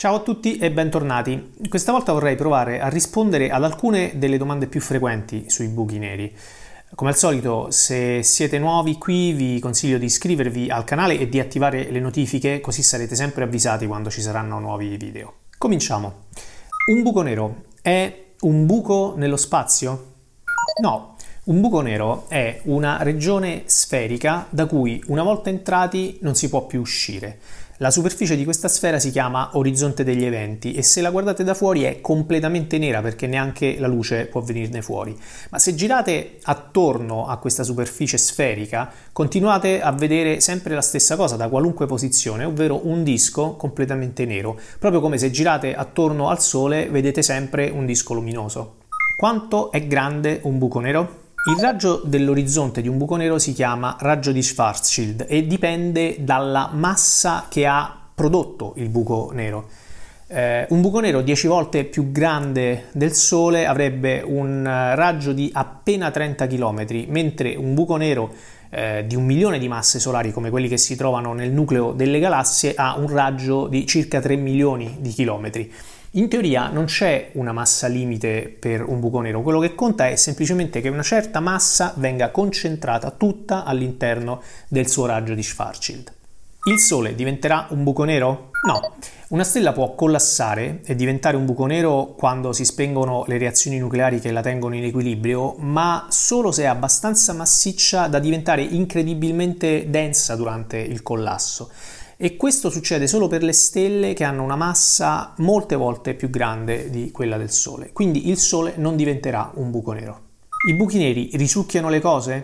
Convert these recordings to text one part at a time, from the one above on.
Ciao a tutti e bentornati. Questa volta vorrei provare a rispondere ad alcune delle domande più frequenti sui buchi neri. Come al solito, se siete nuovi qui vi consiglio di iscrivervi al canale e di attivare le notifiche così sarete sempre avvisati quando ci saranno nuovi video. Cominciamo. Un buco nero è un buco nello spazio? No, un buco nero è una regione sferica da cui una volta entrati non si può più uscire. La superficie di questa sfera si chiama orizzonte degli eventi e se la guardate da fuori è completamente nera perché neanche la luce può venirne fuori. Ma se girate attorno a questa superficie sferica, continuate a vedere sempre la stessa cosa da qualunque posizione, ovvero un disco completamente nero, proprio come se girate attorno al Sole vedete sempre un disco luminoso. Quanto è grande un buco nero? Il raggio dell'orizzonte di un buco nero si chiama raggio di Schwarzschild e dipende dalla massa che ha prodotto il buco nero. Eh, un buco nero 10 volte più grande del Sole avrebbe un raggio di appena 30 km, mentre un buco nero eh, di un milione di masse solari come quelli che si trovano nel nucleo delle galassie ha un raggio di circa 3 milioni di chilometri. In teoria non c'è una massa limite per un buco nero, quello che conta è semplicemente che una certa massa venga concentrata tutta all'interno del suo raggio di Schwarzschild. Il Sole diventerà un buco nero? No. Una stella può collassare e diventare un buco nero quando si spengono le reazioni nucleari che la tengono in equilibrio, ma solo se è abbastanza massiccia da diventare incredibilmente densa durante il collasso e questo succede solo per le stelle che hanno una massa molte volte più grande di quella del Sole. Quindi il Sole non diventerà un buco nero. I buchi neri risucchiano le cose?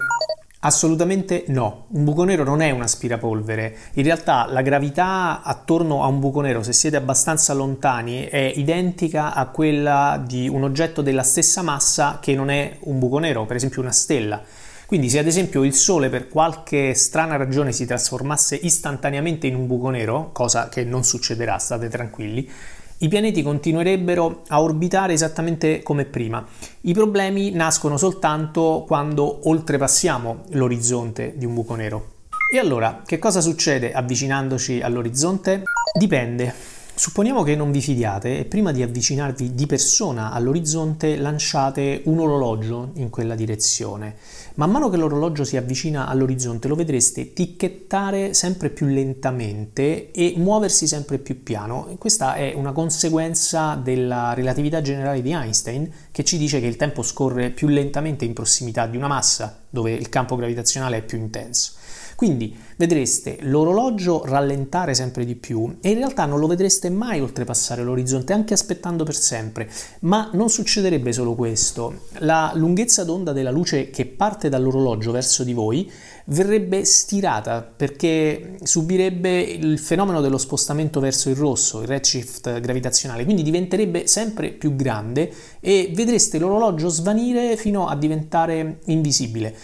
Assolutamente no, un buco nero non è un aspirapolvere, in realtà la gravità attorno a un buco nero, se siete abbastanza lontani, è identica a quella di un oggetto della stessa massa che non è un buco nero, per esempio una stella. Quindi se ad esempio il Sole per qualche strana ragione si trasformasse istantaneamente in un buco nero, cosa che non succederà, state tranquilli, i pianeti continuerebbero a orbitare esattamente come prima. I problemi nascono soltanto quando oltrepassiamo l'orizzonte di un buco nero. E allora, che cosa succede avvicinandoci all'orizzonte? Dipende. Supponiamo che non vi fidiate e prima di avvicinarvi di persona all'orizzonte lanciate un orologio in quella direzione. Man mano che l'orologio si avvicina all'orizzonte lo vedreste ticchettare sempre più lentamente e muoversi sempre più piano. Questa è una conseguenza della relatività generale di Einstein che ci dice che il tempo scorre più lentamente in prossimità di una massa dove il campo gravitazionale è più intenso. Quindi vedreste l'orologio rallentare sempre di più e in realtà non lo vedreste mai oltrepassare l'orizzonte, anche aspettando per sempre. Ma non succederebbe solo questo. La lunghezza d'onda della luce che parte dall'orologio verso di voi verrebbe stirata perché subirebbe il fenomeno dello spostamento verso il rosso, il redshift gravitazionale, quindi diventerebbe sempre più grande e vedreste l'orologio svanire fino a diventare invisibile.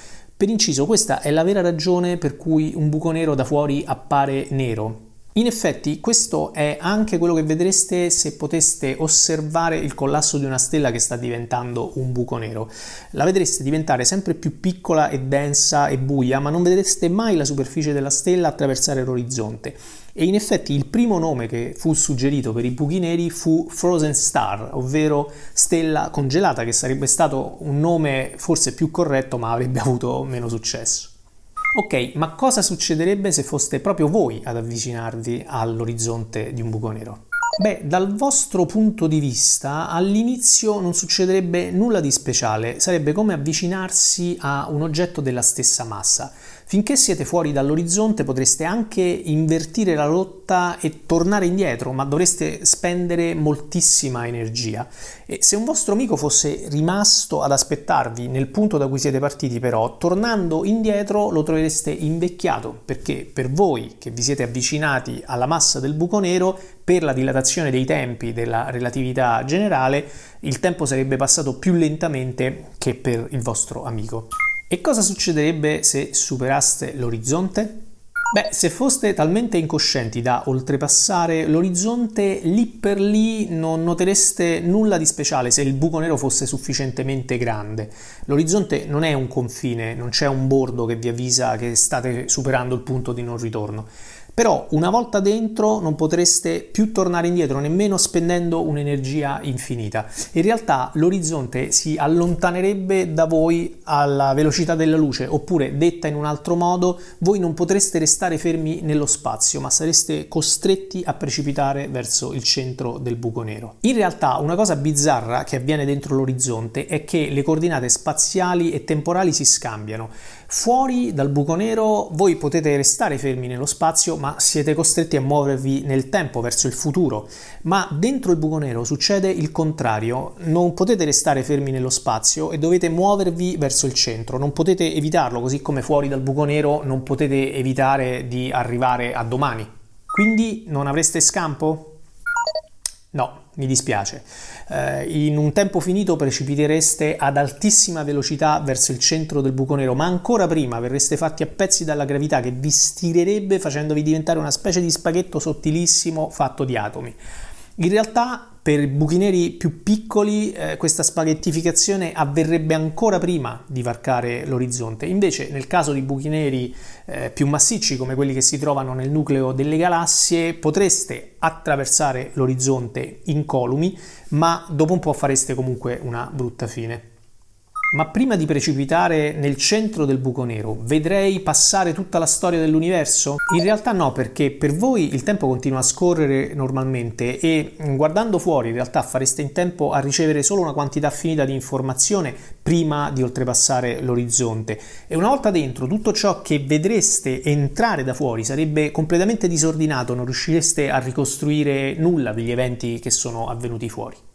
Per inciso, questa è la vera ragione per cui un buco nero da fuori appare nero. In effetti, questo è anche quello che vedreste se poteste osservare il collasso di una stella che sta diventando un buco nero. La vedreste diventare sempre più piccola e densa e buia, ma non vedreste mai la superficie della stella attraversare l'orizzonte. E in effetti il primo nome che fu suggerito per i buchi neri fu Frozen Star, ovvero stella congelata, che sarebbe stato un nome forse più corretto ma avrebbe avuto meno successo. Ok, ma cosa succederebbe se foste proprio voi ad avvicinarvi all'orizzonte di un buco nero? Beh, dal vostro punto di vista all'inizio non succederebbe nulla di speciale, sarebbe come avvicinarsi a un oggetto della stessa massa. Finché siete fuori dall'orizzonte potreste anche invertire la rotta e tornare indietro, ma dovreste spendere moltissima energia. E se un vostro amico fosse rimasto ad aspettarvi nel punto da cui siete partiti, però, tornando indietro lo trovereste invecchiato, perché per voi che vi siete avvicinati alla massa del buco nero, per la dilatazione dei tempi della relatività generale, il tempo sarebbe passato più lentamente che per il vostro amico. E cosa succederebbe se superaste l'orizzonte? Beh, se foste talmente incoscienti da oltrepassare l'orizzonte, lì per lì non notereste nulla di speciale se il buco nero fosse sufficientemente grande. L'orizzonte non è un confine, non c'è un bordo che vi avvisa che state superando il punto di non ritorno. Però una volta dentro non potreste più tornare indietro, nemmeno spendendo un'energia infinita. In realtà l'orizzonte si allontanerebbe da voi alla velocità della luce, oppure detta in un altro modo, voi non potreste restare fermi nello spazio, ma sareste costretti a precipitare verso il centro del buco nero. In realtà una cosa bizzarra che avviene dentro l'orizzonte è che le coordinate spaziali e temporali si scambiano. Fuori dal buco nero voi potete restare fermi nello spazio, ma siete costretti a muovervi nel tempo verso il futuro. Ma dentro il buco nero succede il contrario, non potete restare fermi nello spazio e dovete muovervi verso il centro, non potete evitarlo, così come fuori dal buco nero non potete evitare di arrivare a domani. Quindi non avreste scampo? No, mi dispiace. Eh, in un tempo finito precipitereste ad altissima velocità verso il centro del buco nero, ma ancora prima verreste fatti a pezzi dalla gravità che vi stirerebbe facendovi diventare una specie di spaghetto sottilissimo fatto di atomi. In realtà per buchi neri più piccoli eh, questa spaghettificazione avverrebbe ancora prima di varcare l'orizzonte, invece nel caso di buchi neri eh, più massicci come quelli che si trovano nel nucleo delle galassie potreste attraversare l'orizzonte incolumi, ma dopo un po' fareste comunque una brutta fine. Ma prima di precipitare nel centro del buco nero, vedrei passare tutta la storia dell'universo? In realtà no, perché per voi il tempo continua a scorrere normalmente e mm, guardando fuori in realtà fareste in tempo a ricevere solo una quantità finita di informazione prima di oltrepassare l'orizzonte. E una volta dentro, tutto ciò che vedreste entrare da fuori sarebbe completamente disordinato, non riuscireste a ricostruire nulla degli eventi che sono avvenuti fuori.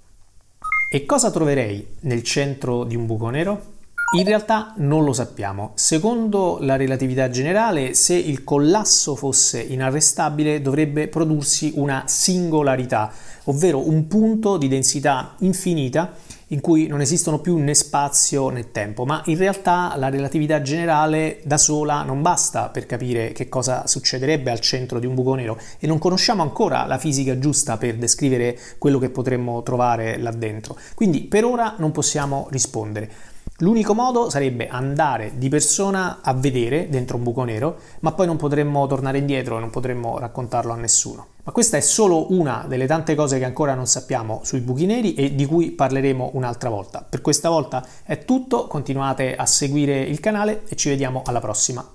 E cosa troverei nel centro di un buco nero? In realtà non lo sappiamo. Secondo la relatività generale, se il collasso fosse inarrestabile dovrebbe prodursi una singolarità, ovvero un punto di densità infinita in cui non esistono più né spazio né tempo, ma in realtà la relatività generale da sola non basta per capire che cosa succederebbe al centro di un buco nero e non conosciamo ancora la fisica giusta per descrivere quello che potremmo trovare là dentro. Quindi per ora non possiamo rispondere. L'unico modo sarebbe andare di persona a vedere dentro un buco nero, ma poi non potremmo tornare indietro e non potremmo raccontarlo a nessuno. Ma questa è solo una delle tante cose che ancora non sappiamo sui buchi neri e di cui parleremo un'altra volta. Per questa volta è tutto, continuate a seguire il canale e ci vediamo alla prossima.